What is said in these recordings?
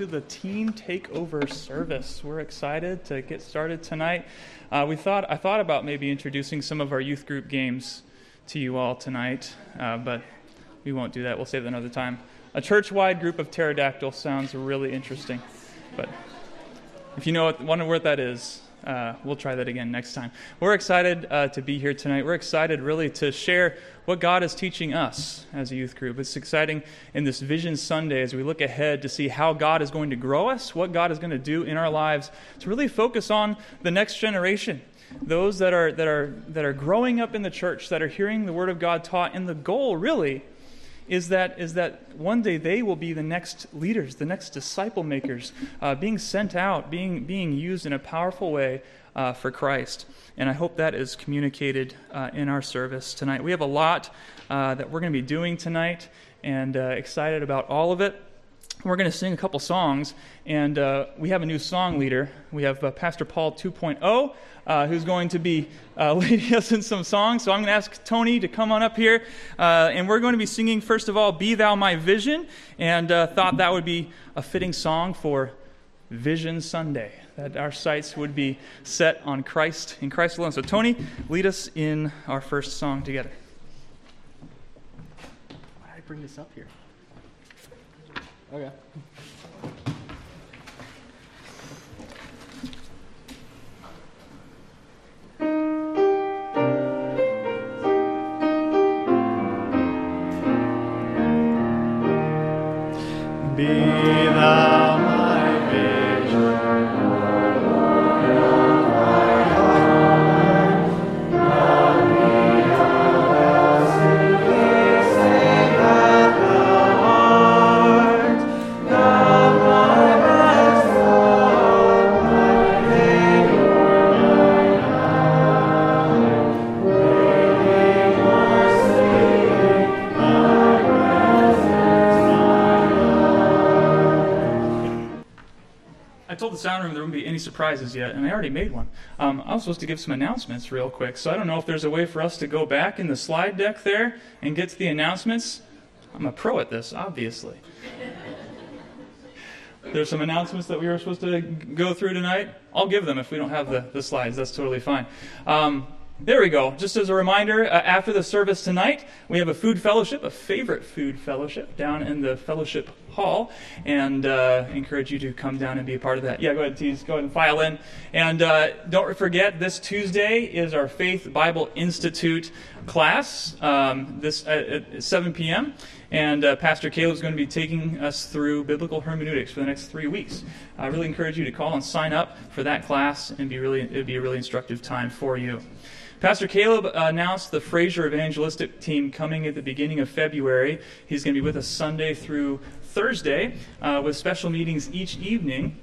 to the Teen Takeover service. We're excited to get started tonight. Uh, we thought I thought about maybe introducing some of our youth group games to you all tonight, uh, but we won't do that. We'll save that another time. A church-wide group of pterodactyl sounds really interesting, but if you know what, wonder what that is, uh, we'll try that again next time. We're excited uh, to be here tonight. We're excited really to share what God is teaching us as a youth group. It's exciting in this Vision Sunday as we look ahead to see how God is going to grow us, what God is going to do in our lives, to really focus on the next generation. Those that are, that, are, that are growing up in the church, that are hearing the Word of God taught, and the goal really is that, is that one day they will be the next leaders, the next disciple makers, uh, being sent out, being, being used in a powerful way uh, for Christ. And I hope that is communicated uh, in our service tonight. We have a lot uh, that we're going to be doing tonight and uh, excited about all of it. We're going to sing a couple songs, and uh, we have a new song leader. We have Pastor Paul 2.0 uh, who's going to be uh, leading us in some songs. So I'm going to ask Tony to come on up here. Uh, and we're going to be singing, first of all, Be Thou My Vision, and uh, thought that would be a fitting song for Vision Sunday, that our sights would be set on Christ, in Christ alone. So, Tony, lead us in our first song together. Why did I bring this up here? Okay. Be thou sound room there wouldn't be any surprises yet, and I already made one. Um, I was supposed to give some announcements real quick, so I don't know if there's a way for us to go back in the slide deck there and get to the announcements. I'm a pro at this, obviously. There's some announcements that we were supposed to go through tonight. I'll give them if we don't have the, the slides. That's totally fine. Um, there we go. Just as a reminder, uh, after the service tonight, we have a food fellowship, a favorite food fellowship, down in the fellowship hall, and uh, encourage you to come down and be a part of that. Yeah, go ahead, tease. Go ahead and file in. And uh, don't forget, this Tuesday is our Faith Bible Institute class. Um, this uh, at 7 p.m. And uh, Pastor Caleb is going to be taking us through biblical hermeneutics for the next three weeks. I really encourage you to call and sign up for that class, and be really it'd be a really instructive time for you. Pastor Caleb announced the Fraser Evangelistic Team coming at the beginning of February. He's going to be with us Sunday through Thursday uh, with special meetings each evening.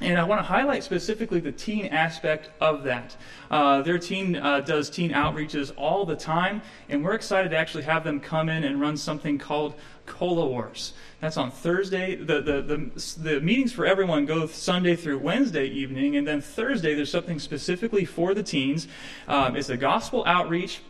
And I want to highlight specifically the teen aspect of that. Uh, their team uh, does teen outreaches all the time, and we're excited to actually have them come in and run something called Cola Wars. That's on Thursday. The, the, the, the, meetings for everyone go Sunday through Wednesday evening, and then Thursday there's something specifically for the teens. Um, it's a gospel outreach.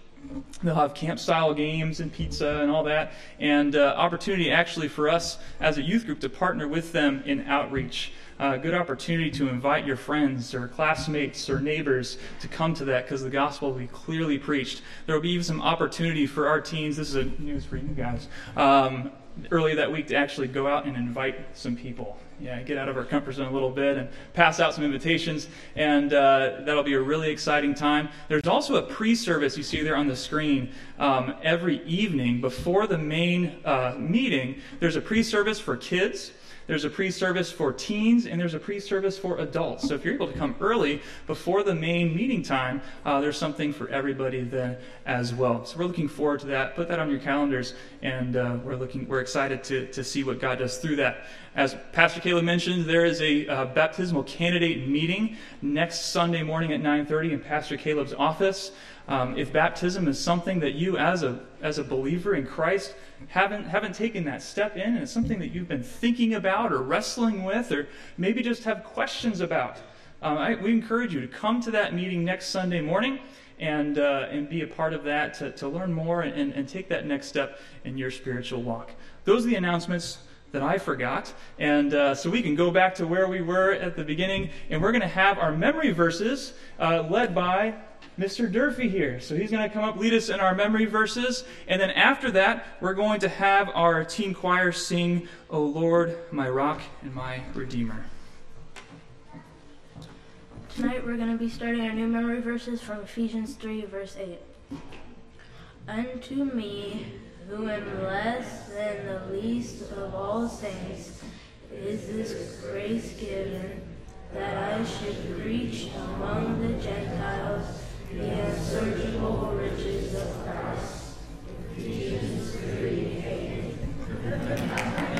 They'll have camp style games and pizza and all that, and uh, opportunity actually for us as a youth group to partner with them in outreach. Uh, good opportunity to invite your friends or classmates or neighbors to come to that because the gospel will be clearly preached. There will be even some opportunity for our teens. This is news for you guys. Um, early that week to actually go out and invite some people. Yeah, get out of our comfort zone a little bit and pass out some invitations, and uh, that'll be a really exciting time. There's also a pre service you see there on the screen um, every evening before the main uh, meeting. There's a pre service for kids. There's a pre service for teens, and there's a pre service for adults. So if you're able to come early before the main meeting time, uh, there's something for everybody then as well. So we're looking forward to that. Put that on your calendars, and uh, we're looking, we're excited to, to see what God does through that. As Pastor Caleb mentioned, there is a uh, baptismal candidate meeting next Sunday morning at 9:30 in Pastor Caleb's office. Um, if baptism is something that you, as a as a believer in Christ, haven't haven't taken that step in, and it's something that you've been thinking about or wrestling with, or maybe just have questions about, um, I, we encourage you to come to that meeting next Sunday morning and uh, and be a part of that to, to learn more and, and take that next step in your spiritual walk. Those are the announcements that I forgot. And uh, so we can go back to where we were at the beginning, and we're going to have our memory verses uh, led by Mr. Durfee here. So he's going to come up, lead us in our memory verses. And then after that, we're going to have our teen choir sing, O Lord, my rock and my redeemer. Tonight we're going to be starting our new memory verses from Ephesians 3, verse 8. Unto me, who am less than the least of all saints, is this grace given that I should preach among the Gentiles the unsearchable riches of Christ. Ephesians 3, 8.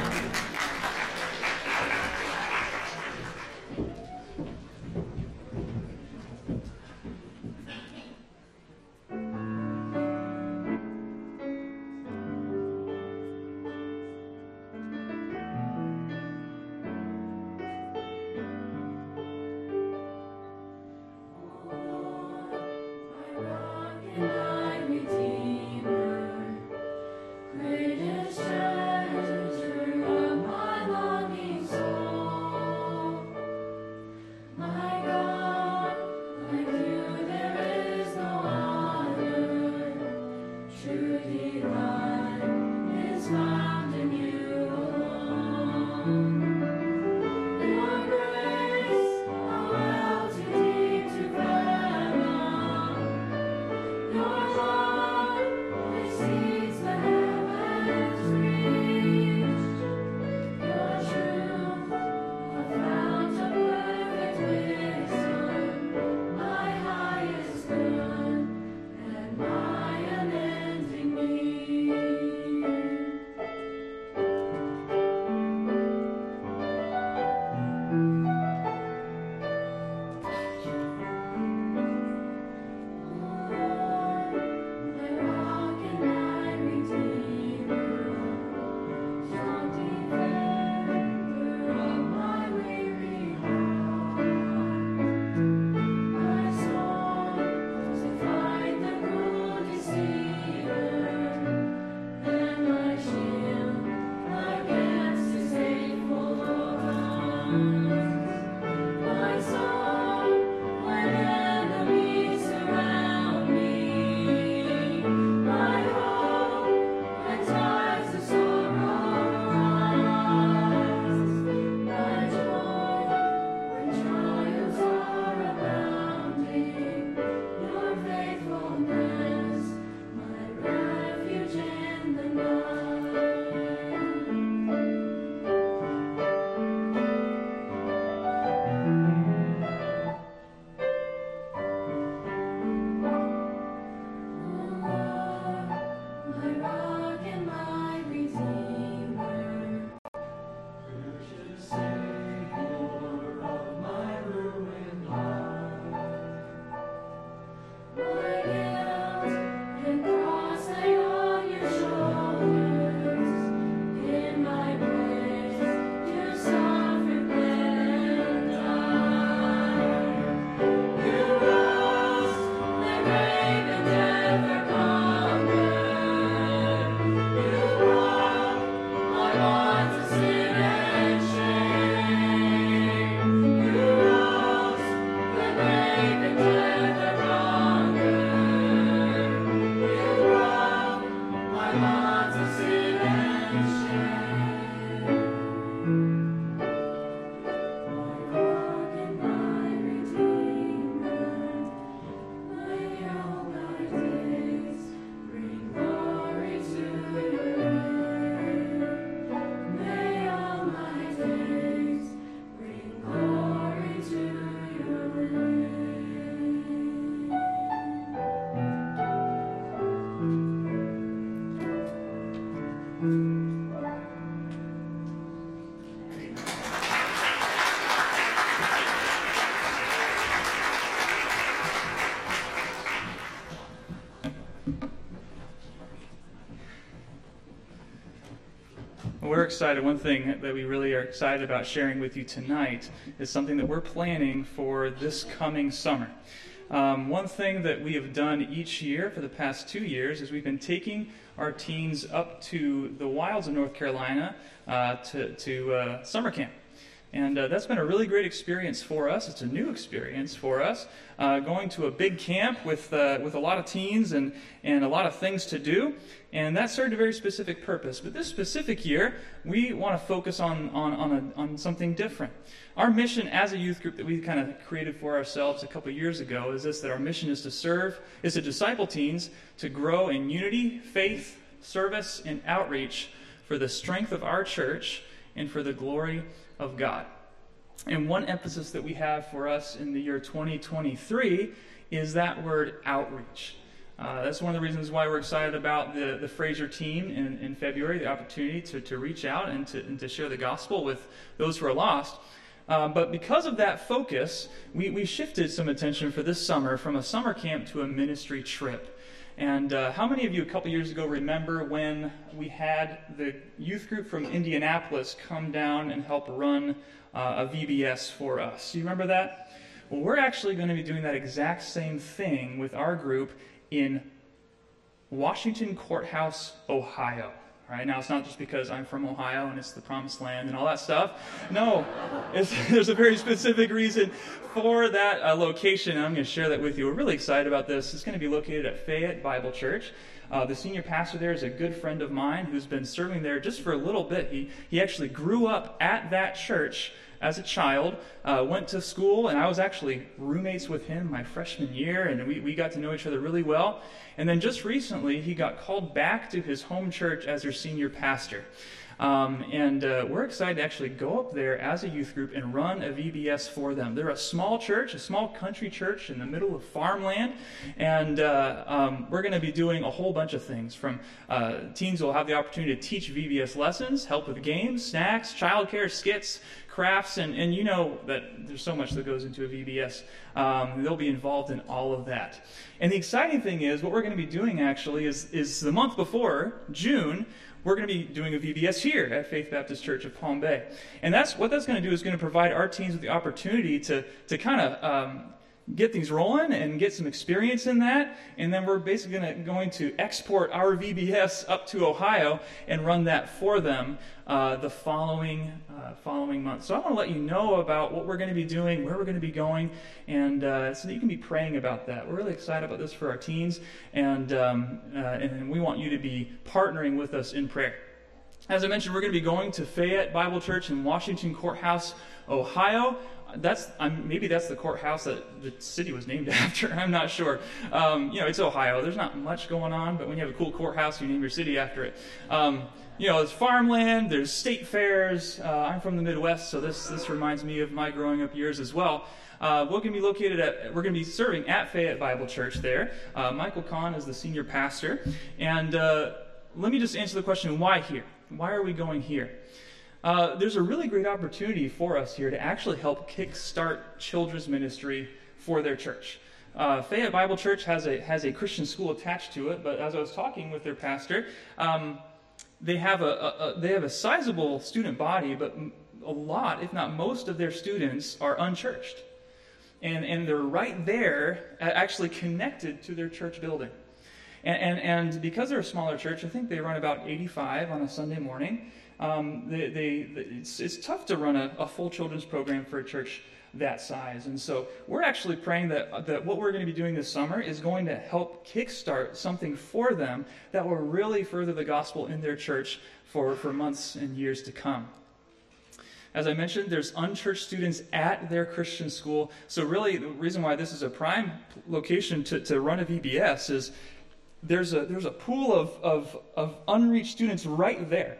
We're excited. One thing that we really are excited about sharing with you tonight is something that we're planning for this coming summer. Um, one thing that we have done each year for the past two years is we've been taking our teens up to the wilds of North Carolina uh, to, to uh, summer camp. And uh, that's been a really great experience for us. It's a new experience for us, uh, going to a big camp with, uh, with a lot of teens and, and a lot of things to do. And that served a very specific purpose. But this specific year, we want to focus on, on, on, a, on something different. Our mission as a youth group that we kind of created for ourselves a couple years ago is this that our mission is to serve, is to disciple teens to grow in unity, faith, service, and outreach for the strength of our church and for the glory of God. And one emphasis that we have for us in the year 2023 is that word outreach. Uh, that's one of the reasons why we're excited about the, the Fraser team in, in February, the opportunity to, to reach out and to, and to share the gospel with those who are lost. Uh, but because of that focus, we, we shifted some attention for this summer from a summer camp to a ministry trip. And uh, how many of you a couple years ago remember when we had the youth group from Indianapolis come down and help run uh, a VBS for us? Do you remember that? Well, we're actually going to be doing that exact same thing with our group in Washington Courthouse, Ohio. Right now, it's not just because I'm from Ohio and it's the promised land and all that stuff. No, there's a very specific reason for that uh, location, I'm going to share that with you. We're really excited about this. It's going to be located at Fayette Bible Church. Uh, the senior pastor there is a good friend of mine who's been serving there just for a little bit. He, he actually grew up at that church as a child, uh, went to school, and I was actually roommates with him my freshman year, and we, we got to know each other really well. And then just recently, he got called back to his home church as their senior pastor. Um, and uh, we're excited to actually go up there as a youth group and run a VBS for them. They're a small church, a small country church in the middle of farmland, and uh, um, we're going to be doing a whole bunch of things. From uh, teens will have the opportunity to teach VBS lessons, help with games, snacks, childcare, skits, crafts, and, and you know that there's so much that goes into a VBS. Um, they'll be involved in all of that. And the exciting thing is, what we're going to be doing actually is, is the month before, June, we're going to be doing a VBS here at Faith Baptist Church of Palm Bay. And that's what that's going to do is going to provide our teens with the opportunity to, to kind of um, get things rolling and get some experience in that. And then we're basically gonna, going to export our VBS up to Ohio and run that for them uh, the following, uh, following month. So I want to let you know about what we're going to be doing, where we're going to be going, and uh, so that you can be praying about that. We're really excited about this for our teens, and, um, uh, and we want you to be partnering with us in prayer. As I mentioned, we're going to be going to Fayette Bible Church in Washington Courthouse, Ohio that's I'm, maybe that's the courthouse that the city was named after. I'm not sure. Um, you know, it's Ohio. There's not much going on, but when you have a cool courthouse, you name your city after it. Um, you know, there's farmland, there's state fairs. Uh, I'm from the Midwest, so this this reminds me of my growing up years as well. Uh, we're going to be located at, we're going to be serving at Fayette Bible Church there. Uh, Michael Kahn is the senior pastor. And uh, let me just answer the question why here? Why are we going here? Uh, there's a really great opportunity for us here to actually help kickstart children's ministry for their church. Uh, Fayette Bible Church has a has a Christian school attached to it, but as I was talking with their pastor, um, they have a, a, a, they have a sizable student body, but a lot, if not most, of their students are unchurched, and and they're right there, actually connected to their church building. And, and, and because they're a smaller church, I think they run about 85 on a Sunday morning um, they, they, it's, it's tough to run a, a, full children's program for a church that size. And so we're actually praying that, that what we're going to be doing this summer is going to help kickstart something for them that will really further the gospel in their church for, for months and years to come. As I mentioned, there's unchurched students at their Christian school. So, really, the reason why this is a prime location to, to run a VBS is there's a, there's a pool of, of, of unreached students right there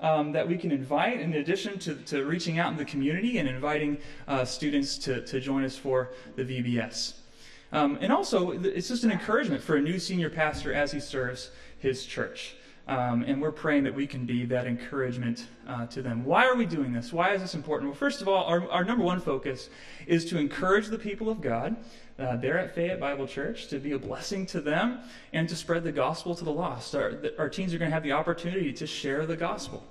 um, that we can invite in addition to, to reaching out in the community and inviting uh, students to, to join us for the VBS. Um, and also, it's just an encouragement for a new senior pastor as he serves his church. Um, and we're praying that we can be that encouragement uh, to them. Why are we doing this? Why is this important? Well, first of all, our, our number one focus is to encourage the people of God uh, there at Fayette Bible Church to be a blessing to them and to spread the gospel to the lost. Our, our teens are going to have the opportunity to share the gospel.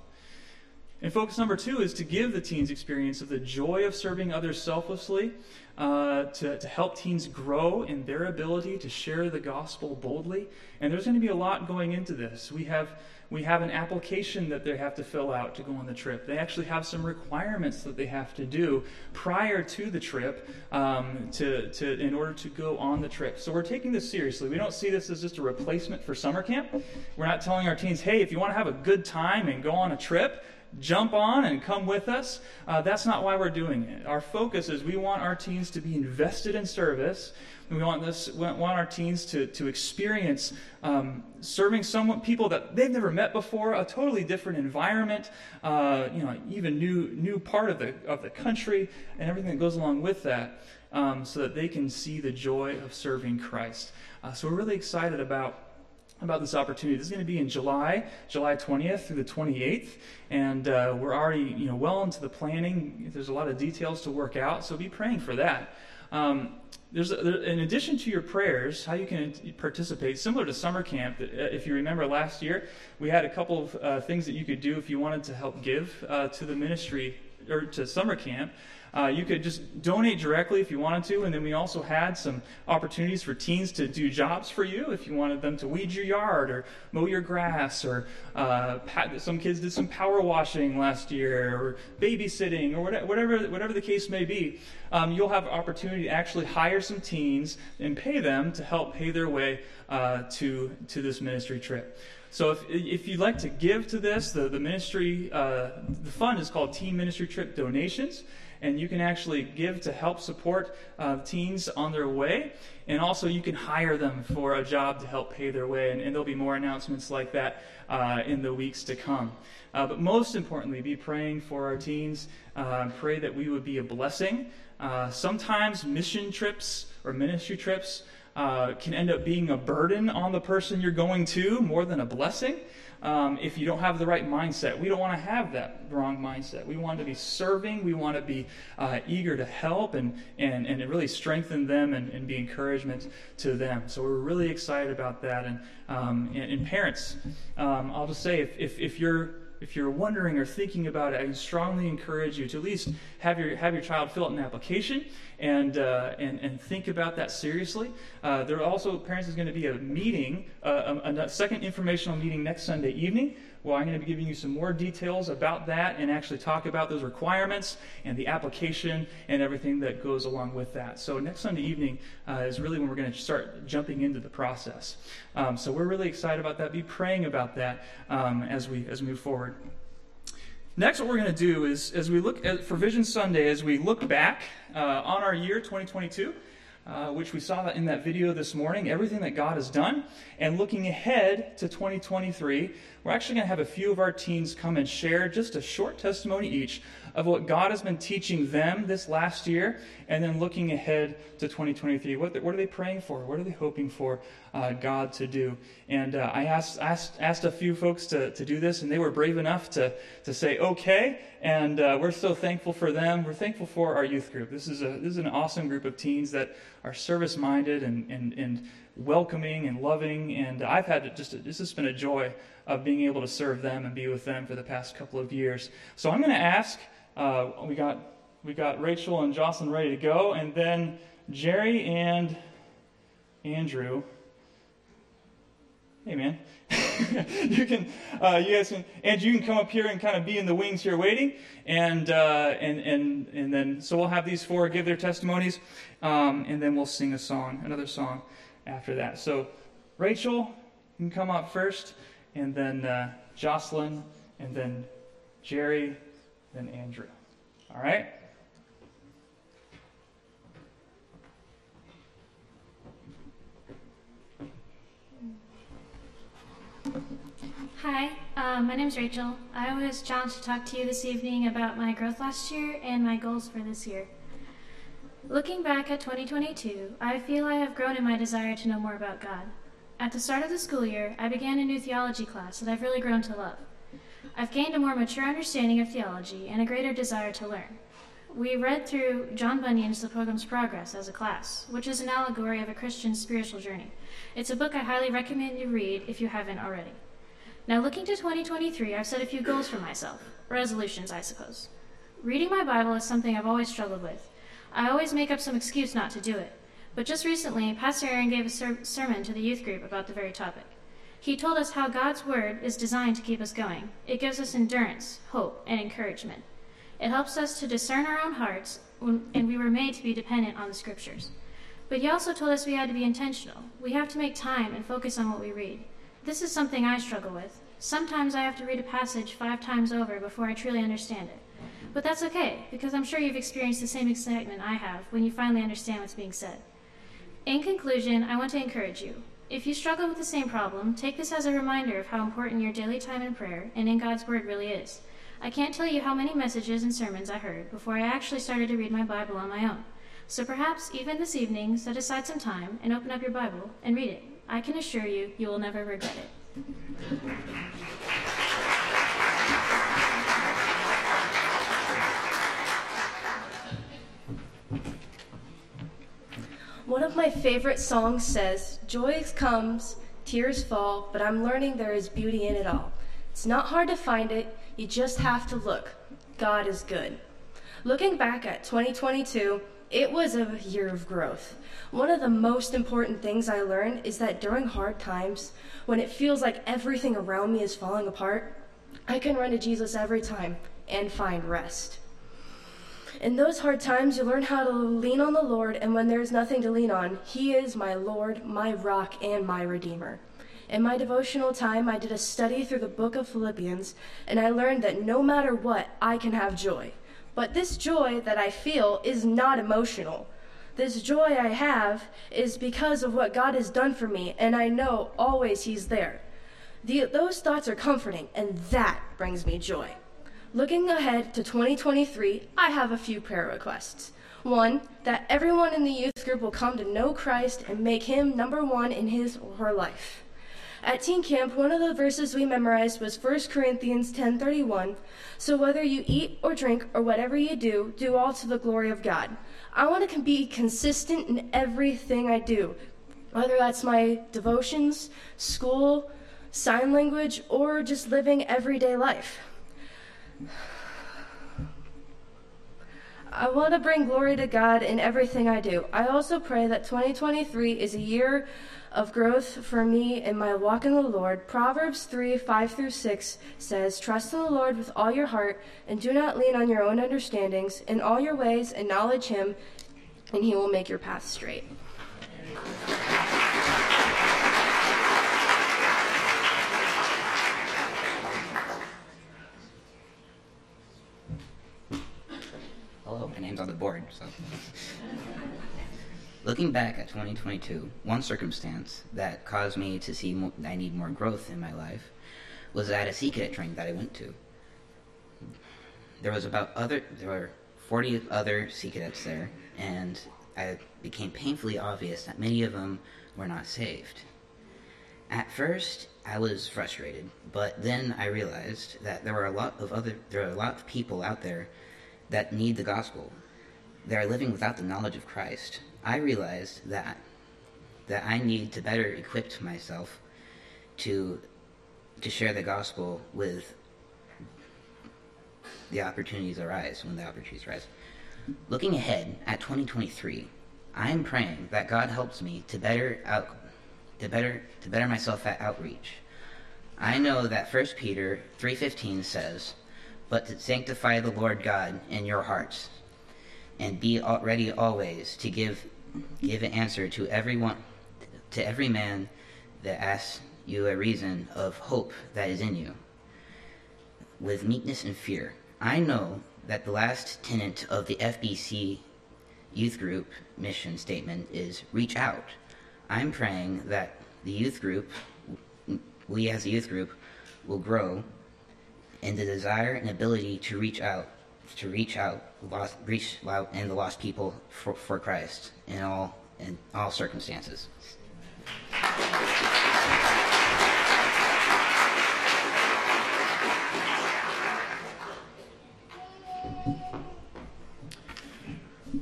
And focus number two is to give the teens experience of the joy of serving others selflessly, uh, to, to help teens grow in their ability to share the gospel boldly. And there's going to be a lot going into this. We have we have an application that they have to fill out to go on the trip. They actually have some requirements that they have to do prior to the trip um, to, to, in order to go on the trip. So we're taking this seriously. We don't see this as just a replacement for summer camp. We're not telling our teens, hey, if you want to have a good time and go on a trip, jump on and come with us. Uh, that's not why we're doing it. Our focus is we want our teens to be invested in service. We want this. We want our teens to to experience um, serving someone, people that they've never met before, a totally different environment, uh, you know, even new new part of the of the country, and everything that goes along with that, um, so that they can see the joy of serving Christ. Uh, so we're really excited about about this opportunity. This is going to be in July, July 20th through the 28th, and uh, we're already you know well into the planning. There's a lot of details to work out, so be praying for that. Um, there's a, there, in addition to your prayers, how you can participate, similar to summer camp. Uh, if you remember last year, we had a couple of uh, things that you could do if you wanted to help give uh, to the ministry or to summer camp. Uh, you could just donate directly if you wanted to, and then we also had some opportunities for teens to do jobs for you if you wanted them to weed your yard or mow your grass, or uh, some kids did some power washing last year, or babysitting, or whatever whatever the case may be. Um, you'll have opportunity to actually hire some teens and pay them to help pay their way uh, to to this ministry trip. So if, if you'd like to give to this, the, the ministry, uh, the fund is called Teen Ministry Trip Donations and you can actually give to help support uh, teens on their way. And also, you can hire them for a job to help pay their way. And, and there'll be more announcements like that uh, in the weeks to come. Uh, but most importantly, be praying for our teens. Uh, pray that we would be a blessing. Uh, sometimes mission trips or ministry trips uh, can end up being a burden on the person you're going to more than a blessing um, if you don't have the right mindset. We don't want to have that wrong mindset. We want to be serving. We want to be uh, eager to help and, and, and really strengthen them and, and be encouragement to them. So we're really excited about that. And, um, and, and, parents, um, I'll just say if, if, if you're if you're wondering or thinking about it, I strongly encourage you to at least have your have your child fill out an application and uh, and and think about that seriously. Uh, there are also parents is going to be a meeting, uh, a, a second informational meeting next Sunday evening well, I'm going to be giving you some more details about that and actually talk about those requirements and the application and everything that goes along with that. So, next Sunday evening uh, is really when we're going to start jumping into the process. Um, so, we're really excited about that. Be praying about that um, as, we, as we move forward. Next, what we're going to do is, as we look at for Vision Sunday, as we look back uh, on our year 2022, uh, which we saw in that video this morning, everything that God has done. And looking ahead to 2023, we're actually going to have a few of our teens come and share just a short testimony each of what God has been teaching them this last year, and then looking ahead to 2023. What, what are they praying for? What are they hoping for uh, God to do? And uh, I asked, asked, asked a few folks to, to do this, and they were brave enough to, to say, okay. And uh, we're so thankful for them. We're thankful for our youth group. This is, a, this is an awesome group of teens that are service minded and, and, and welcoming and loving. And I've had just, this has been a joy of being able to serve them and be with them for the past couple of years. So I'm going to ask uh, we got we got Rachel and Jocelyn ready to go, and then Jerry and Andrew. Hey man, you can uh, you guys can and you can come up here and kind of be in the wings here waiting, and uh, and and and then so we'll have these four give their testimonies, um, and then we'll sing a song, another song after that. So Rachel, can come up first, and then uh, Jocelyn, and then Jerry, than Andrew. All right? Hi, uh, my name is Rachel. I was challenged to talk to you this evening about my growth last year and my goals for this year. Looking back at 2022, I feel I have grown in my desire to know more about God. At the start of the school year, I began a new theology class that I've really grown to love. I've gained a more mature understanding of theology and a greater desire to learn. We read through John Bunyan's The Pilgrim's Progress as a class, which is an allegory of a Christian's spiritual journey. It's a book I highly recommend you read if you haven't already. Now, looking to 2023, I've set a few goals for myself. Resolutions, I suppose. Reading my Bible is something I've always struggled with. I always make up some excuse not to do it. But just recently, Pastor Aaron gave a ser- sermon to the youth group about the very topic. He told us how God's Word is designed to keep us going. It gives us endurance, hope, and encouragement. It helps us to discern our own hearts, and we were made to be dependent on the Scriptures. But he also told us we had to be intentional. We have to make time and focus on what we read. This is something I struggle with. Sometimes I have to read a passage five times over before I truly understand it. But that's okay, because I'm sure you've experienced the same excitement I have when you finally understand what's being said. In conclusion, I want to encourage you. If you struggle with the same problem, take this as a reminder of how important your daily time in prayer and in God's Word really is. I can't tell you how many messages and sermons I heard before I actually started to read my Bible on my own. So perhaps even this evening, set aside some time and open up your Bible and read it. I can assure you, you will never regret it. My favorite songs says, Joy comes, tears fall, but I'm learning there is beauty in it all. It's not hard to find it, you just have to look. God is good. Looking back at 2022, it was a year of growth. One of the most important things I learned is that during hard times, when it feels like everything around me is falling apart, I can run to Jesus every time and find rest. In those hard times, you learn how to lean on the Lord, and when there's nothing to lean on, He is my Lord, my rock, and my Redeemer. In my devotional time, I did a study through the book of Philippians, and I learned that no matter what, I can have joy. But this joy that I feel is not emotional. This joy I have is because of what God has done for me, and I know always He's there. The, those thoughts are comforting, and that brings me joy. Looking ahead to 2023, I have a few prayer requests. One, that everyone in the youth group will come to know Christ and make him number one in his or her life. At teen camp, one of the verses we memorized was 1 Corinthians 10:31. So whether you eat or drink or whatever you do, do all to the glory of God. I want to be consistent in everything I do, whether that's my devotions, school, sign language, or just living everyday life. I want to bring glory to God in everything I do. I also pray that 2023 is a year of growth for me in my walk in the Lord. Proverbs 3 5 through 6 says, Trust in the Lord with all your heart, and do not lean on your own understandings. In all your ways, acknowledge him, and he will make your path straight. My name's on the board, so. Looking back at 2022, one circumstance that caused me to see mo- I need more growth in my life was at a Sea Cadet training that I went to. There was about other there were 40 other Sea Cadets there, and it became painfully obvious that many of them were not saved. At first, I was frustrated, but then I realized that there were a lot of other there are a lot of people out there that need the gospel. They are living without the knowledge of Christ. I realized that that I need to better equip myself to to share the gospel with the opportunities arise when the opportunities arise. Looking ahead at 2023, I am praying that God helps me to better out to better to better myself at outreach. I know that 1 Peter 3:15 says, "But to sanctify the Lord God in your hearts, and be ready always to give give an answer to everyone to every man that asks you a reason of hope that is in you. With meekness and fear. I know that the last tenet of the fbc youth group mission statement is reach out. I'm praying that the youth group we as a youth group will grow in the desire and ability to reach out to reach out, lost, reach out and the lost people for, for Christ in all in all circumstances.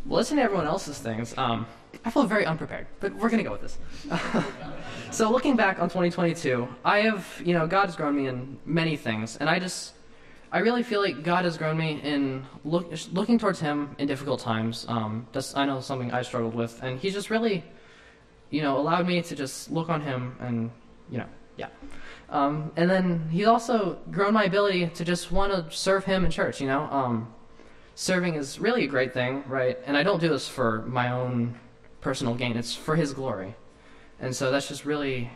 Well, listen to everyone else's things. Um, I feel very unprepared, but we're gonna go with this. so looking back on 2022, I have, you know, God has grown me in many things, and I just, I really feel like God has grown me in look, looking towards Him in difficult times. Um, that's I know something I struggled with, and He's just really, you know, allowed me to just look on Him, and you know, yeah. Um, and then He's also grown my ability to just want to serve Him in church. You know, um, serving is really a great thing, right? And I don't do this for my own personal gain; it's for His glory. And so that's just really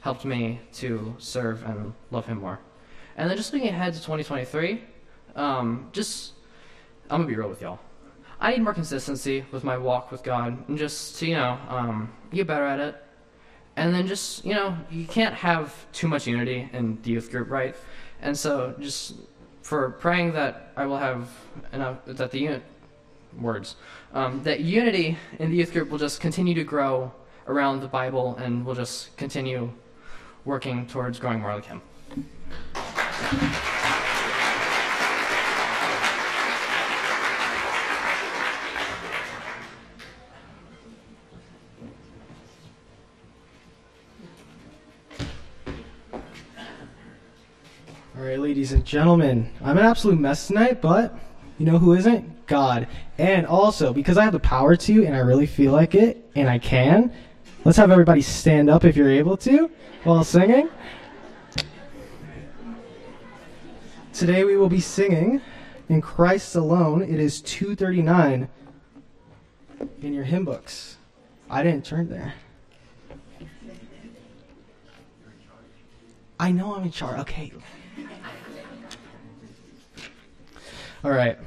helped me to serve and love Him more. And then just looking ahead to 2023, um, just I'm gonna be real with y'all. I need more consistency with my walk with God, and just to you know um, get better at it. And then just you know you can't have too much unity in the youth group, right? And so just for praying that I will have enough that the unit words um, that unity in the youth group will just continue to grow around the Bible, and we'll just continue working towards growing more like Him. All right, ladies and gentlemen, I'm an absolute mess tonight, but you know who isn't? God. And also, because I have the power to, and I really feel like it, and I can, Let's have everybody stand up if you're able to while singing. Today we will be singing in Christ alone. It is 239 in your hymn books. I didn't turn there. I know I'm in charge. Okay. All right.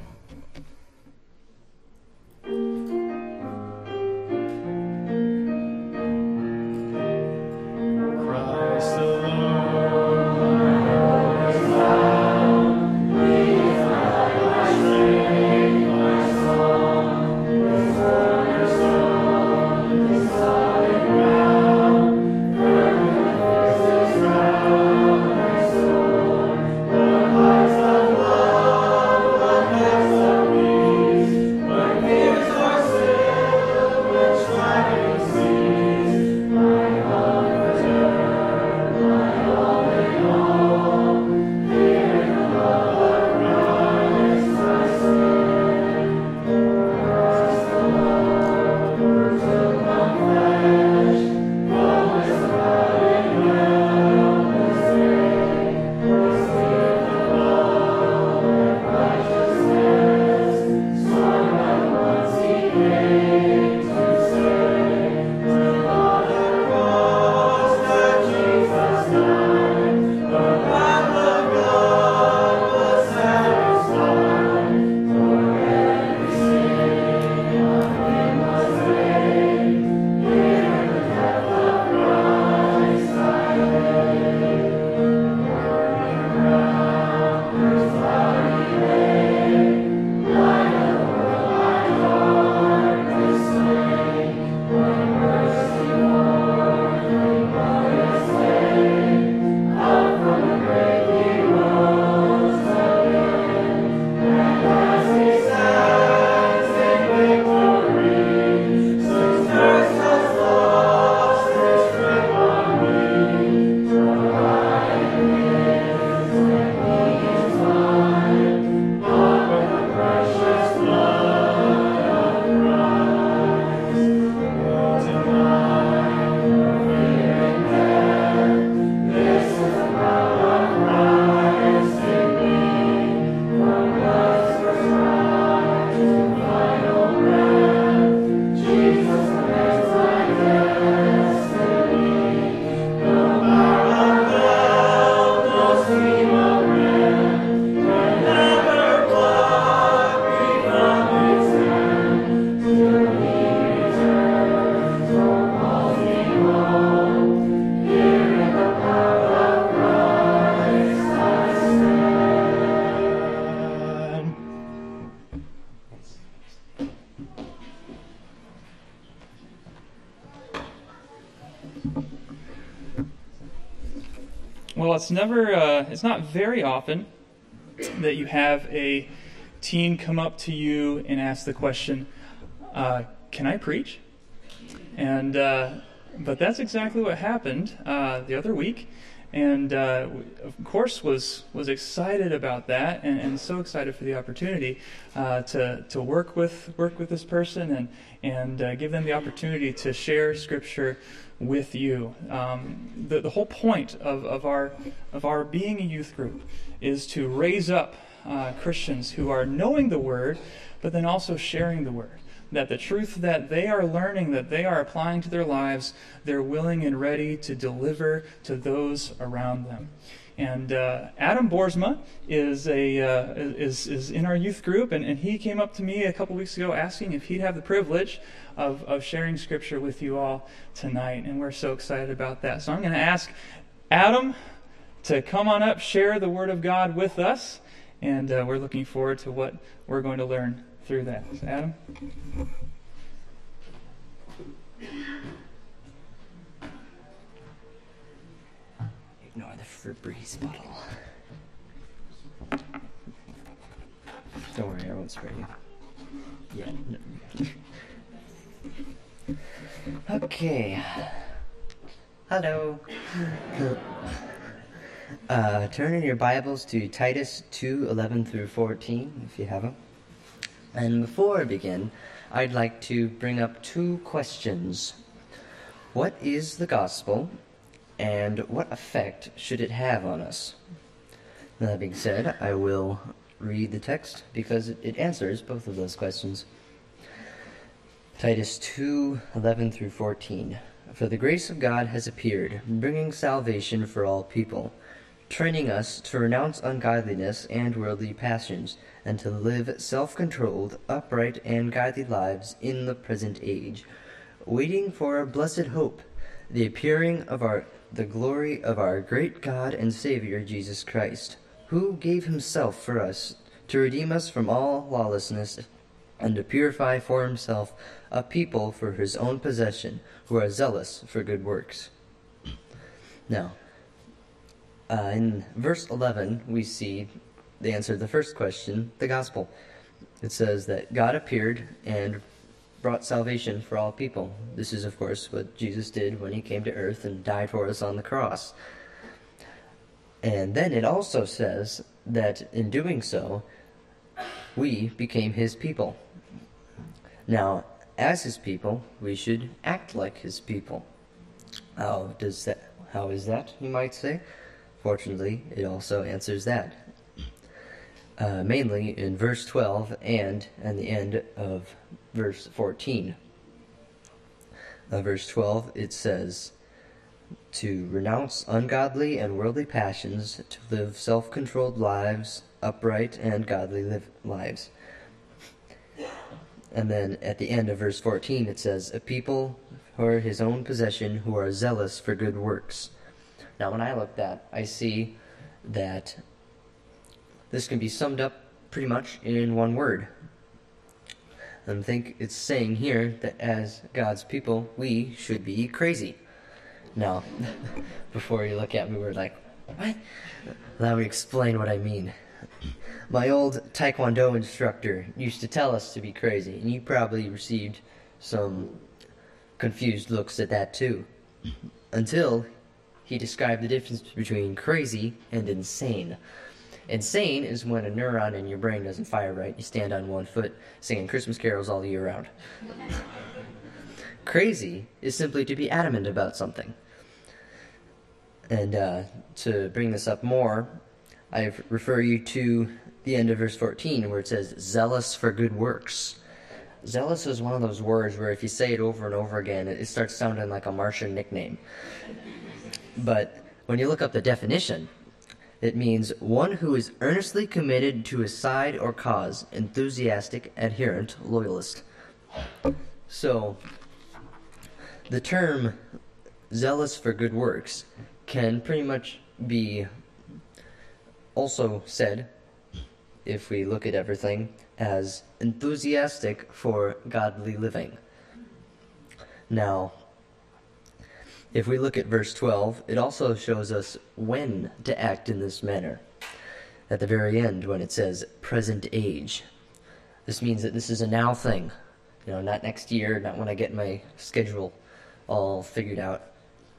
It's never, uh, it's not very often that you have a teen come up to you and ask the question, uh, "Can I preach?" And uh, but that's exactly what happened uh, the other week. And uh, course, was was excited about that, and, and so excited for the opportunity uh, to to work with work with this person and and uh, give them the opportunity to share Scripture with you. Um, the the whole point of, of our of our being a youth group is to raise up uh, Christians who are knowing the Word, but then also sharing the Word that the truth that they are learning, that they are applying to their lives, they're willing and ready to deliver to those around them. And uh, Adam Borsma is a uh, is is in our youth group, and, and he came up to me a couple weeks ago asking if he'd have the privilege of, of sharing scripture with you all tonight, and we're so excited about that. So I'm going to ask Adam to come on up, share the Word of God with us, and uh, we're looking forward to what we're going to learn through that. So Adam? Febreze bottle. Don't worry, I won't spray you. Yeah. No. okay. Hello. uh, turn in your Bibles to Titus 2 11 through 14, if you have them. And before I begin, I'd like to bring up two questions. What is the gospel, and what effect should it have on us? Now, That being said, I will read the text because it answers both of those questions. Titus 2 11 through 14. For the grace of God has appeared, bringing salvation for all people, training us to renounce ungodliness and worldly passions and to live self controlled, upright, and godly lives in the present age, waiting for our blessed hope, the appearing of our the glory of our great God and Savior Jesus Christ, who gave himself for us to redeem us from all lawlessness and to purify for himself a people for his own possession who are zealous for good works. Now, uh, in verse 11, we see the answer to the first question, the gospel. It says that God appeared and brought salvation for all people. This is, of course, what Jesus did when he came to earth and died for us on the cross. And then it also says that in doing so, we became his people. Now, as his people, we should act like his people. How does that how is that, you might say? Fortunately, it also answers that uh, mainly in verse 12 and at the end of verse 14. Uh, verse 12 it says, To renounce ungodly and worldly passions, to live self controlled lives, upright and godly live lives. And then at the end of verse 14 it says, A people for his own possession who are zealous for good works. Now, when I look at that, I see that this can be summed up pretty much in one word. And think it's saying here that as God's people, we should be crazy. Now, before you look at me, we're like, what? Let me explain what I mean. My old Taekwondo instructor used to tell us to be crazy, and you probably received some confused looks at that too. Until he described the difference between crazy and insane. Insane is when a neuron in your brain doesn't fire right. You stand on one foot singing Christmas carols all the year round. Crazy is simply to be adamant about something. And uh, to bring this up more, I refer you to the end of verse 14 where it says, zealous for good works. Zealous is one of those words where if you say it over and over again, it starts sounding like a Martian nickname. But when you look up the definition, it means one who is earnestly committed to a side or cause, enthusiastic, adherent, loyalist. So, the term zealous for good works can pretty much be also said, if we look at everything, as enthusiastic for godly living. Now, if we look at verse 12, it also shows us when to act in this manner. At the very end, when it says present age, this means that this is a now thing. You know, not next year, not when I get my schedule all figured out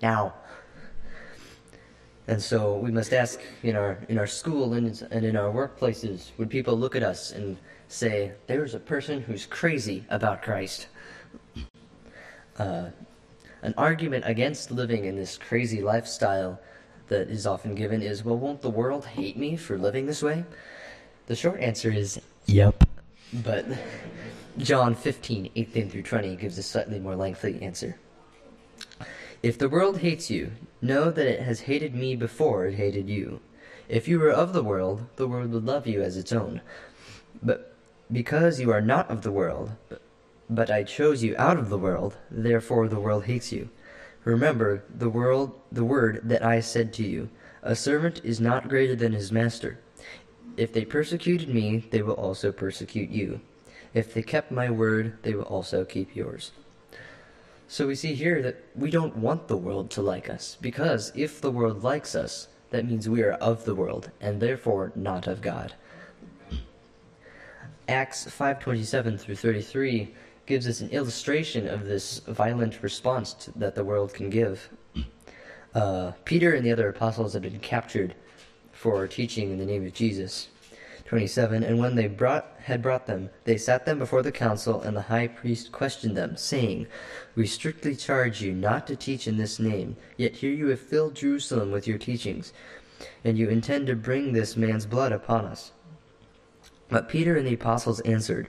now. And so we must ask in our in our school and, and in our workplaces, would people look at us and say, "There's a person who's crazy about Christ"? Uh, an argument against living in this crazy lifestyle that is often given is, "Well, won't the world hate me for living this way?" The short answer is, "Yep." But John 15, 18 through 20 gives a slightly more lengthy answer. If the world hates you, know that it has hated me before it hated you. If you were of the world, the world would love you as its own. But because you are not of the world, but I chose you out of the world, therefore the world hates you. Remember the world the word that I said to you, a servant is not greater than his master. If they persecuted me, they will also persecute you. If they kept my word, they will also keep yours. So we see here that we don't want the world to like us, because if the world likes us, that means we are of the world, and therefore not of God. Acts 5:27 through 33 gives us an illustration of this violent response to, that the world can give. Uh, Peter and the other apostles had been captured for teaching in the name of Jesus. 27 And when they brought, had brought them, they sat them before the council, and the high priest questioned them, saying, We strictly charge you not to teach in this name, yet here you have filled Jerusalem with your teachings, and you intend to bring this man's blood upon us. But Peter and the apostles answered,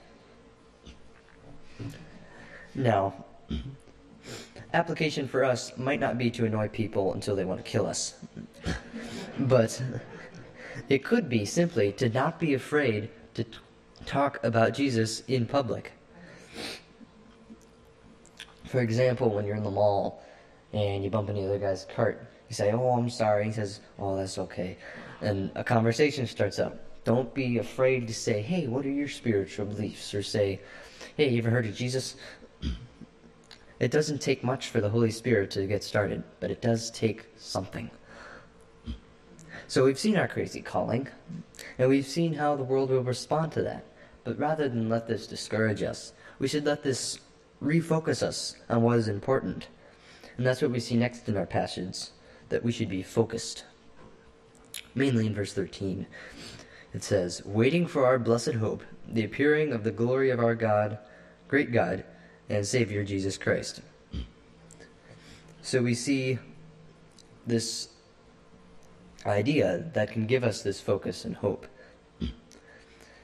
Now, application for us might not be to annoy people until they want to kill us. but it could be simply to not be afraid to t- talk about Jesus in public. For example, when you're in the mall and you bump into the other guy's cart, you say, Oh, I'm sorry. He says, Oh, that's okay. And a conversation starts up. Don't be afraid to say, Hey, what are your spiritual beliefs? Or say, Hey, you ever heard of Jesus? It doesn't take much for the Holy Spirit to get started, but it does take something. So we've seen our crazy calling, and we've seen how the world will respond to that. But rather than let this discourage us, we should let this refocus us on what is important. And that's what we see next in our passage, that we should be focused. Mainly in verse 13. It says, Waiting for our blessed hope, the appearing of the glory of our God, great God, and Savior Jesus Christ. So we see this idea that can give us this focus and hope.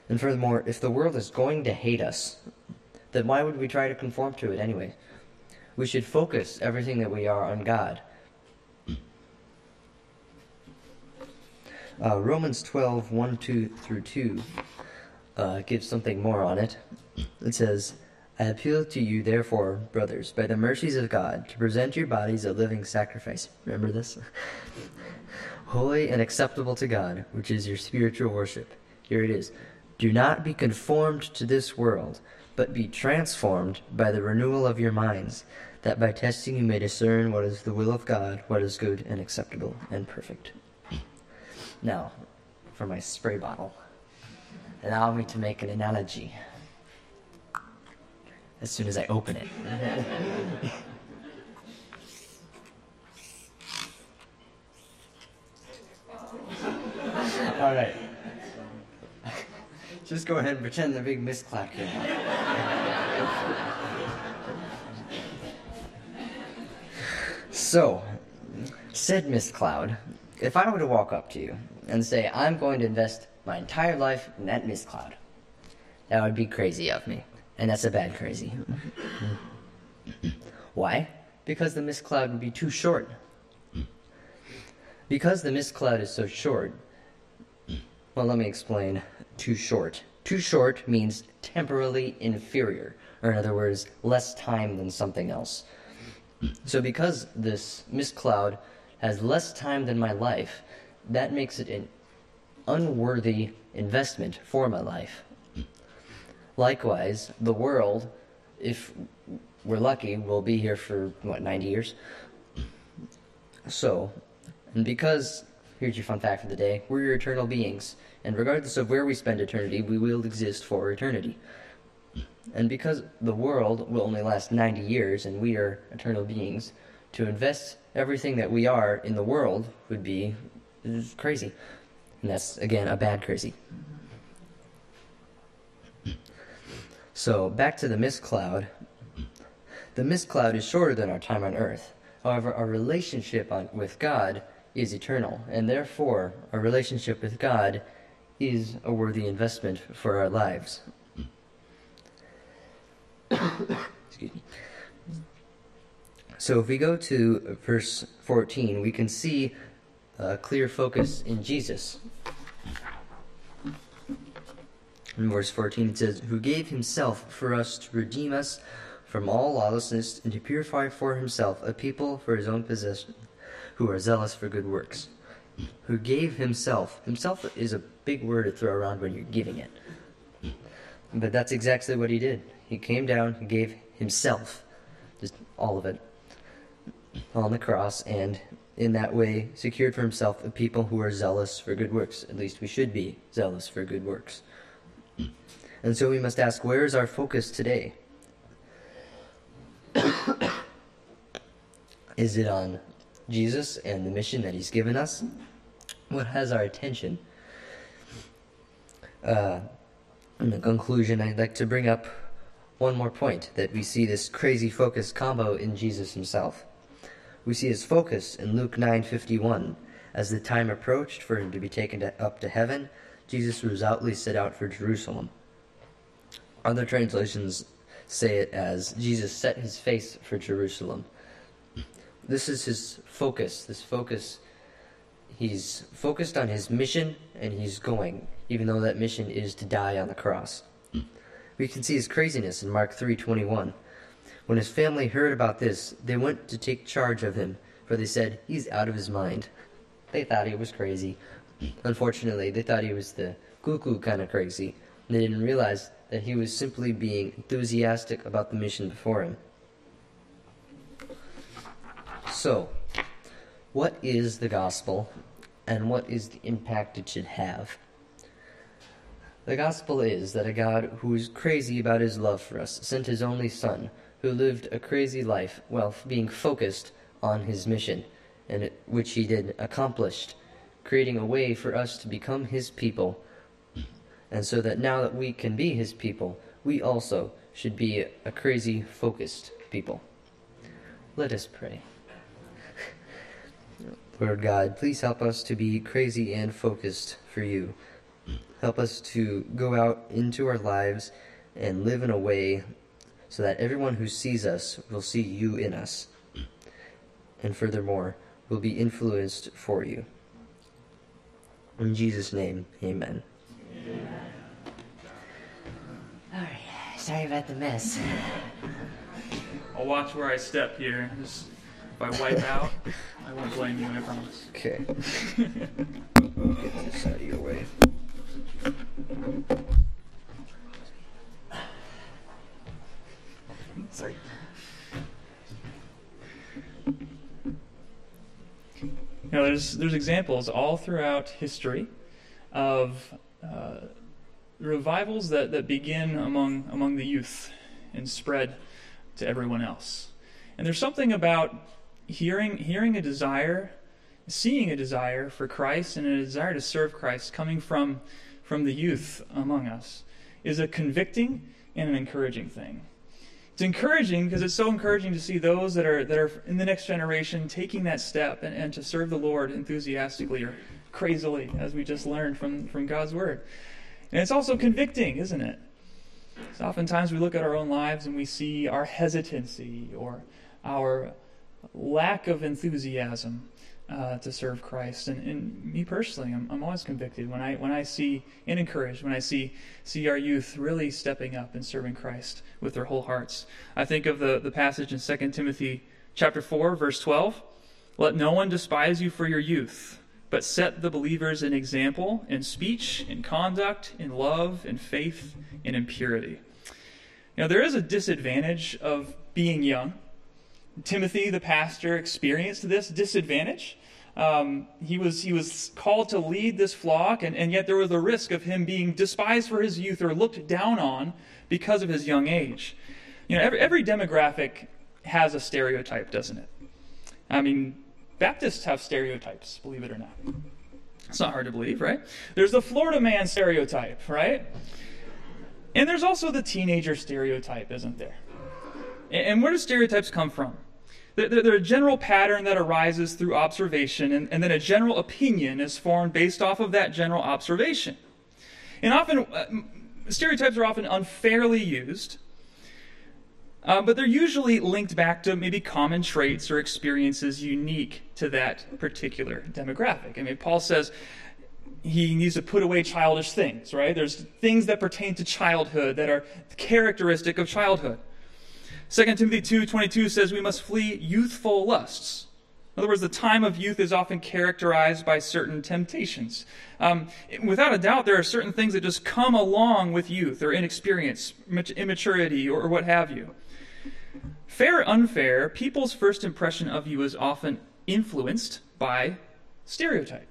And furthermore, if the world is going to hate us, then why would we try to conform to it anyway? We should focus everything that we are on God. Uh, Romans 12, 1 2 through 2 uh, gives something more on it. It says, I appeal to you, therefore, brothers, by the mercies of God, to present your bodies a living sacrifice. Remember this? Holy and acceptable to God, which is your spiritual worship. Here it is. Do not be conformed to this world, but be transformed by the renewal of your minds, that by testing you may discern what is the will of God, what is good and acceptable and perfect. Now, for my spray bottle, allow me to make an analogy as soon as I open it. All right. Just go ahead and pretend the big mist cloud came so, said Miss Cloud, if I were to walk up to you and say, I'm going to invest my entire life in that mist cloud, that would be crazy of me. And that's a bad crazy. Why? Because the mist cloud would be too short. Because the mist cloud is so short, well, let me explain. Too short. Too short means temporally inferior, or in other words, less time than something else. So, because this mist cloud has less time than my life, that makes it an unworthy investment for my life. Likewise, the world, if we're lucky, will be here for, what, 90 years? So, and because, here's your fun fact for the day, we're your eternal beings, and regardless of where we spend eternity, we will exist for eternity. And because the world will only last 90 years and we are eternal beings, to invest everything that we are in the world would be crazy. And that's, again, a bad crazy. So, back to the mist cloud. The mist cloud is shorter than our time on earth. However, our relationship on, with God is eternal, and therefore, our relationship with God is a worthy investment for our lives. Excuse me. So if we go to verse 14, we can see a clear focus in Jesus. In verse 14, it says, Who gave himself for us to redeem us from all lawlessness and to purify for himself a people for his own possession, who are zealous for good works. Who gave himself. Himself is a big word to throw around when you're giving it. But that's exactly what he did. He came down, he gave himself, just all of it, on the cross, and in that way secured for himself a people who are zealous for good works. At least we should be zealous for good works. And so we must ask where is our focus today? is it on Jesus and the mission that he's given us? What has our attention? Uh, in the conclusion, I'd like to bring up one more point that we see this crazy focus combo in Jesus himself. We see his focus in Luke 9:51. As the time approached for him to be taken to, up to heaven, Jesus resolutely set out for Jerusalem. Other translations say it as Jesus set his face for Jerusalem. This is his focus. This focus, he's focused on his mission and he's going, even though that mission is to die on the cross. We can see his craziness in Mark 3:21. When his family heard about this, they went to take charge of him, for they said, "He's out of his mind." They thought he was crazy. Unfortunately, they thought he was the cuckoo kind of crazy. And they didn't realize that he was simply being enthusiastic about the mission before him. So, what is the gospel and what is the impact it should have? The gospel is that a God who is crazy about his love for us sent his only Son, who lived a crazy life while being focused on his mission, and it, which he did accomplished, creating a way for us to become his people. And so that now that we can be his people, we also should be a crazy focused people. Let us pray. Lord God, please help us to be crazy and focused for you. Help us to go out into our lives and live in a way so that everyone who sees us will see you in us. And furthermore, will be influenced for you. In Jesus' name, amen. amen. Alright, sorry about the mess. I'll watch where I step here. Just, if I wipe out, I won't blame you, I promise. Okay. Get this out of your way. You know, there's there's examples all throughout history of uh, revivals that, that begin among among the youth and spread to everyone else. And there's something about hearing hearing a desire, seeing a desire for Christ and a desire to serve Christ coming from from the youth among us is a convicting and an encouraging thing. It's encouraging because it's so encouraging to see those that are that are in the next generation taking that step and, and to serve the Lord enthusiastically or crazily, as we just learned from, from God's word. And it's also convicting, isn't it? So oftentimes we look at our own lives and we see our hesitancy or our lack of enthusiasm uh, to serve Christ. And, and me personally, I'm, I'm always convicted when I when I see and encouraged when I see see our youth really stepping up and serving Christ with their whole hearts. I think of the the passage in 2 Timothy chapter 4, verse 12. Let no one despise you for your youth, but set the believers an example in speech, in conduct, in love, in faith, and in purity. Know, there is a disadvantage of being young. Timothy, the pastor, experienced this disadvantage. Um, he was he was called to lead this flock, and, and yet there was a risk of him being despised for his youth or looked down on because of his young age. You know, every, every demographic has a stereotype, doesn't it? I mean, Baptists have stereotypes, believe it or not. It's not hard to believe, right? There's the Florida man stereotype, right? And there's also the teenager stereotype, isn't there? And where do stereotypes come from? They're a general pattern that arises through observation, and, and then a general opinion is formed based off of that general observation. And often, uh, stereotypes are often unfairly used, uh, but they're usually linked back to maybe common traits or experiences unique to that particular demographic. I mean, Paul says he needs to put away childish things, right? There's things that pertain to childhood that are characteristic of childhood. 2 Timothy 2:22 says we must flee youthful lusts. In other words, the time of youth is often characterized by certain temptations. Um, without a doubt, there are certain things that just come along with youth or inexperience, immaturity, or, what have you. Fair or unfair, people's first impression of you is often influenced by stereotype.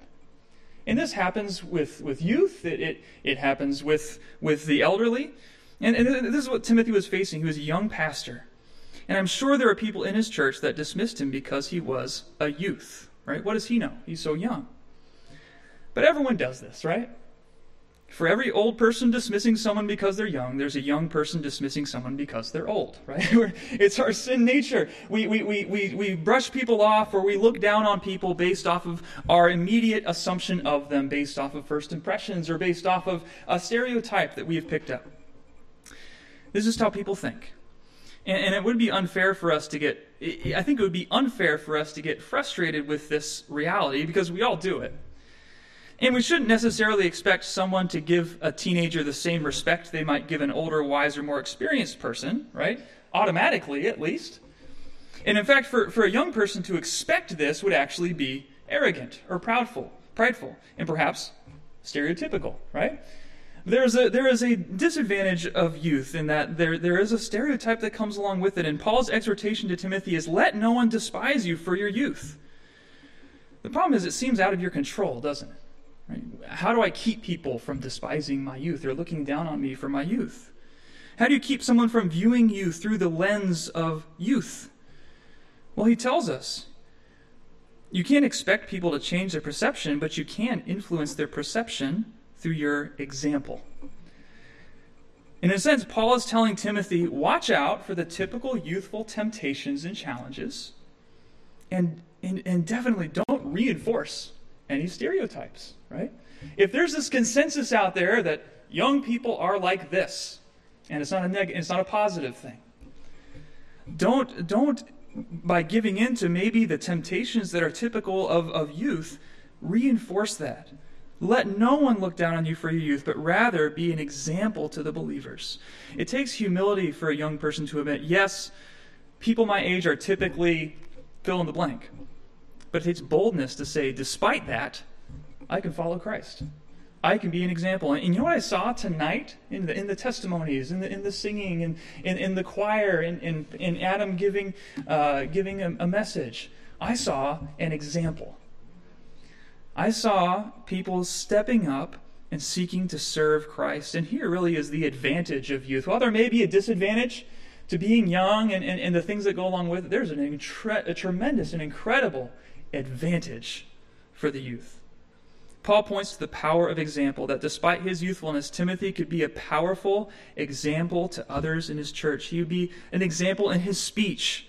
And this happens with, with youth, it, it, it happens with, with the elderly. And, and this is what Timothy was facing. He was a young pastor. And I'm sure there are people in his church that dismissed him because he was a youth, right? What does he know? He's so young. But everyone does this, right? For every old person dismissing someone because they're young, there's a young person dismissing someone because they're old, right? it's our sin nature. We, we, we, we, we brush people off or we look down on people based off of our immediate assumption of them, based off of first impressions or based off of a stereotype that we have picked up. This is how people think. And, and it would be unfair for us to get, I think it would be unfair for us to get frustrated with this reality because we all do it. And we shouldn't necessarily expect someone to give a teenager the same respect they might give an older, wiser, more experienced person, right? Automatically, at least. And in fact, for, for a young person to expect this would actually be arrogant or proudful, prideful, and perhaps stereotypical, right? There's a, there is a disadvantage of youth in that there, there is a stereotype that comes along with it. And Paul's exhortation to Timothy is let no one despise you for your youth. The problem is, it seems out of your control, doesn't it? Right? How do I keep people from despising my youth or looking down on me for my youth? How do you keep someone from viewing you through the lens of youth? Well, he tells us you can't expect people to change their perception, but you can influence their perception through your example. In a sense, Paul is telling Timothy, watch out for the typical youthful temptations and challenges, and, and, and definitely don't reinforce any stereotypes, right? If there's this consensus out there that young people are like this, and it's not a neg- it's not a positive thing. Don't don't by giving in to maybe the temptations that are typical of, of youth, reinforce that. Let no one look down on you for your youth, but rather be an example to the believers. It takes humility for a young person to admit, yes, people my age are typically fill in the blank. But it takes boldness to say, despite that, I can follow Christ. I can be an example. And, you know what I saw tonight in the, in the testimonies, in the, in the singing, and in, in the choir, in, in, in Adam giving, uh, giving a, a message? I saw an example. I saw people stepping up and seeking to serve Christ. And here really is the advantage of youth. While there may be a disadvantage to being young and, and, and the things that go along with it, there's an intre- a tremendous and incredible advantage for the youth. Paul points to the power of example, that despite his youthfulness, Timothy could be a powerful example to others in his church. He would be an example in his speech.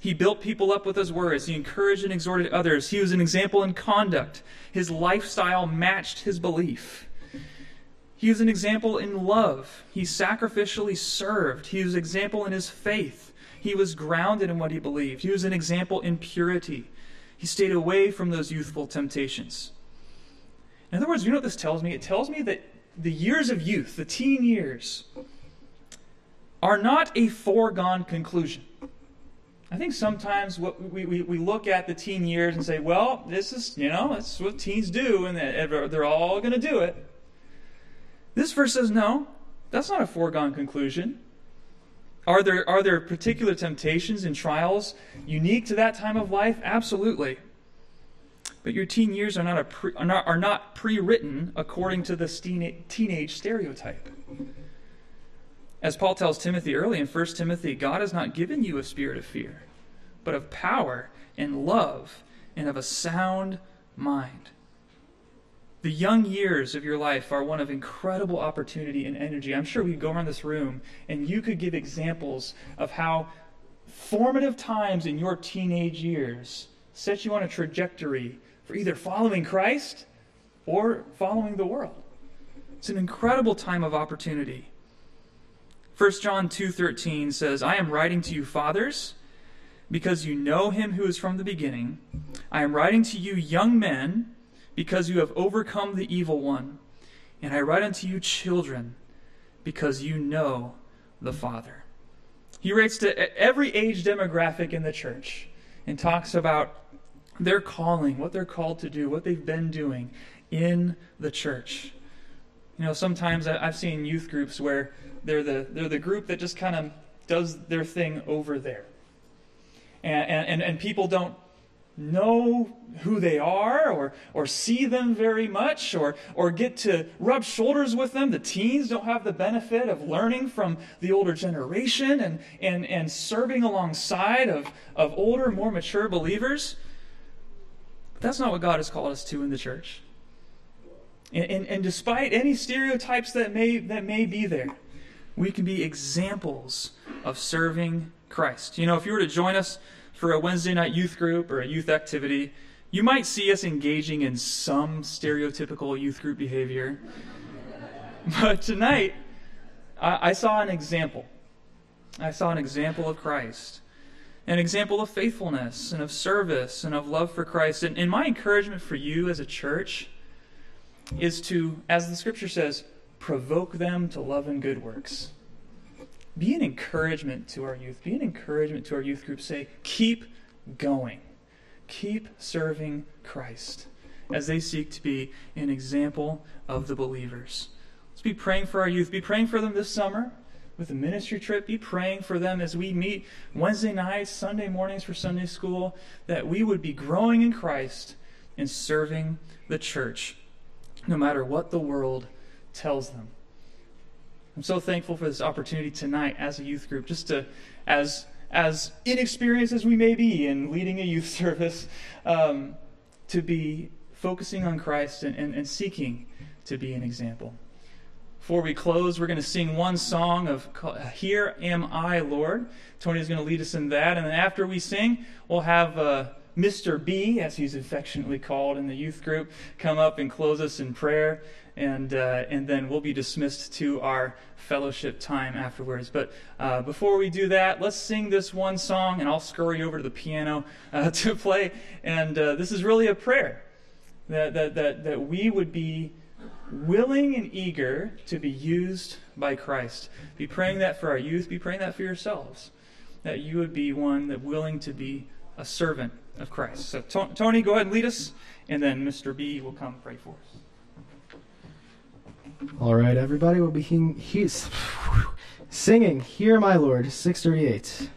He built people up with his words. He encouraged and exhorted others. He was an example in conduct. His lifestyle matched his belief. He was an example in love. He sacrificially served. He was an example in his faith. He was grounded in what he believed. He was an example in purity. He stayed away from those youthful temptations. In other words, you know what this tells me? It tells me that the years of youth, the teen years, are not a foregone conclusion. I think sometimes what we, we, we look at the teen years and say, well, this is, you know, that's what teens do, and they're all going to do it. This verse says, no, that's not a foregone conclusion. Are there, are there particular temptations and trials unique to that time of life? Absolutely. But your teen years are not, pre, are not, are not pre-written according to this teenage stereotype. As Paul tells Timothy early in 1 Timothy, God has not given you a spirit of fear, but of power and love and of a sound mind. The young years of your life are one of incredible opportunity and energy. I'm sure we could go around this room and you could give examples of how formative times in your teenage years set you on a trajectory for either following Christ or following the world. It's an incredible time of opportunity. 1 John 2:13 says, "I am writing to you fathers, because you know him who is from the beginning. I am writing to you young men, because you have overcome the evil one. And I write unto you children, because you know the Father." He writes to every age demographic in the church and talks about their calling, what they're called to do, what they've been doing in the church. You know, sometimes I've seen youth groups where they're the they're the group that just kind of does their thing over there, and and and people don't know who they are or or see them very much or or get to rub shoulders with them. The teens don't have the benefit of learning from the older generation and and and serving alongside of of older more mature believers. But that's not what god has called us to in the church. And, and, and despite any stereotypes that may that may be there we can be examples of serving Christ. You know, if you were to join us for a Wednesday night youth group or a youth activity, you might see us engaging in some stereotypical youth group behavior. But tonight, I, saw an example. I saw an example of Christ, an example of faithfulness and of service and of love for Christ. And my encouragement for you as a church is to, as the scripture says, provoke them to love and good works. Be an encouragement to our youth. Be an encouragement to our youth group. Say, keep going. Keep serving Christ as they seek to be an example of the believers. Let's be praying for our youth. Be praying for them this summer with a ministry trip. Be praying for them as we meet Wednesday nights, Sunday mornings for Sunday school, that we would be growing in Christ and serving the church, no matter what the world tells them. I'm so thankful for this opportunity tonight as a youth group, just to, as as inexperienced as we may be in leading a youth service, um, to be focusing on Christ and, and, and seeking to be an example. Before we close, we're going to sing one song of Here Am I, Lord. Tony is going to lead us in that. And then after we sing, we'll have uh, Mr. B, as he's affectionately called in the youth group, come up and close us in prayer and uh, and then we'll be dismissed to our fellowship time afterwards. But uh, before we do that, let's sing this one song, and I'll scurry over to the piano uh, to play. And uh, this is really a prayer that that that that we would be willing and eager to be used by Christ. Be praying that for our youth. Be praying that for yourselves. That you would be one that willing to be a servant of Christ. So Tony, go ahead and lead us, and then Mr. B will come pray for us. All right, everybody we'll be he- he's singing "Hear My Lord," 638.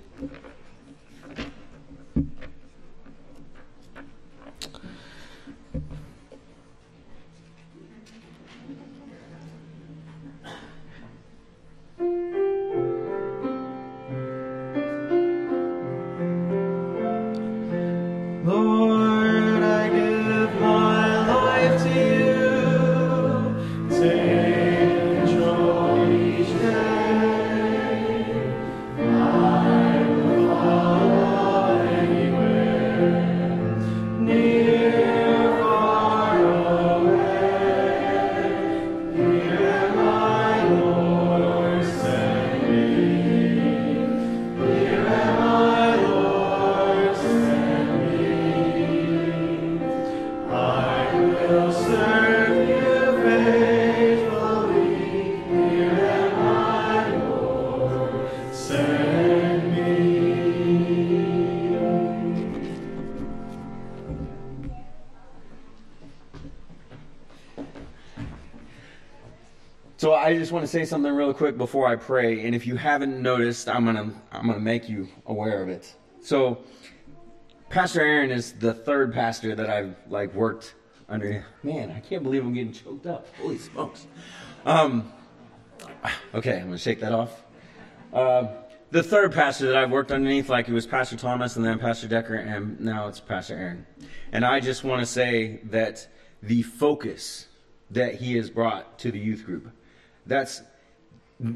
Just want to say something real quick before I pray, and if you haven't noticed, I'm gonna I'm gonna make you aware of it. So, Pastor Aaron is the third pastor that I've like worked under. Man, I can't believe I'm getting choked up. Holy smokes! Um, okay, I'm gonna shake that off. Uh, the third pastor that I've worked underneath, like it was Pastor Thomas and then Pastor Decker, and now it's Pastor Aaron. And I just want to say that the focus that he has brought to the youth group that's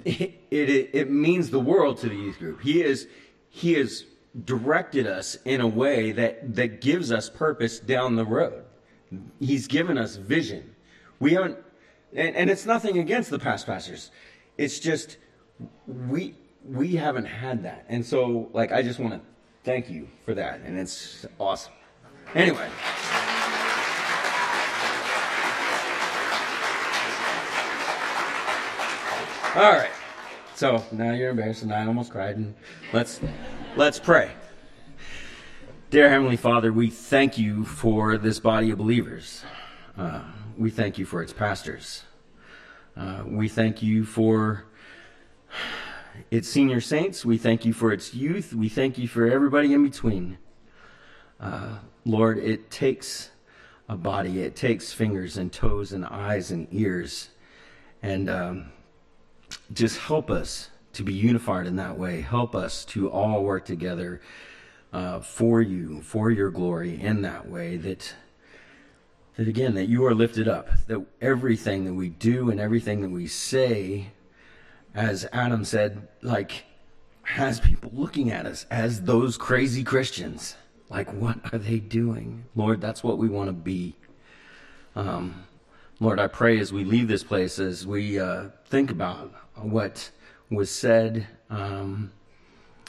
it, it, it means the world to the youth group. He is he has directed us in a way that that gives us purpose down the road. He's given us vision. We haven't and, and it's nothing against the past pastors. It's just we we haven't had that. And so like I just want to thank you for that and it's awesome. Anyway, All right. So now you're embarrassed, and I almost cried. And let's let's pray. Dear Heavenly Father, we thank you for this body of believers. Uh, we thank you for its pastors. Uh, we thank you for its senior saints. We thank you for its youth. We thank you for everybody in between. Uh, Lord, it takes a body, it takes fingers and toes and eyes and ears. And um, just help us to be unified in that way. Help us to all work together uh, for you, for your glory in that way. That that again, that you are lifted up. That everything that we do and everything that we say, as Adam said, like has people looking at us as those crazy Christians. Like, what are they doing? Lord, that's what we want to be. Um, Lord, I pray as we leave this place, as we uh, think about what was said um,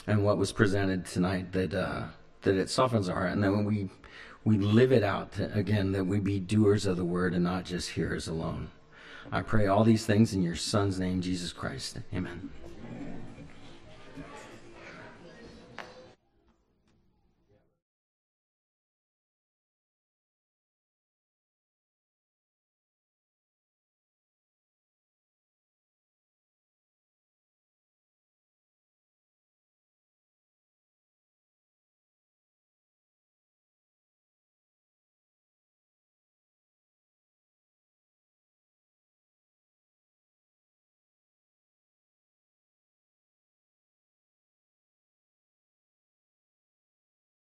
and what was presented tonight, that uh, that it softens our heart, and that when we we live it out again, that we be doers of the word and not just hearers alone. I pray all these things in your Son's name, Jesus Christ. Amen.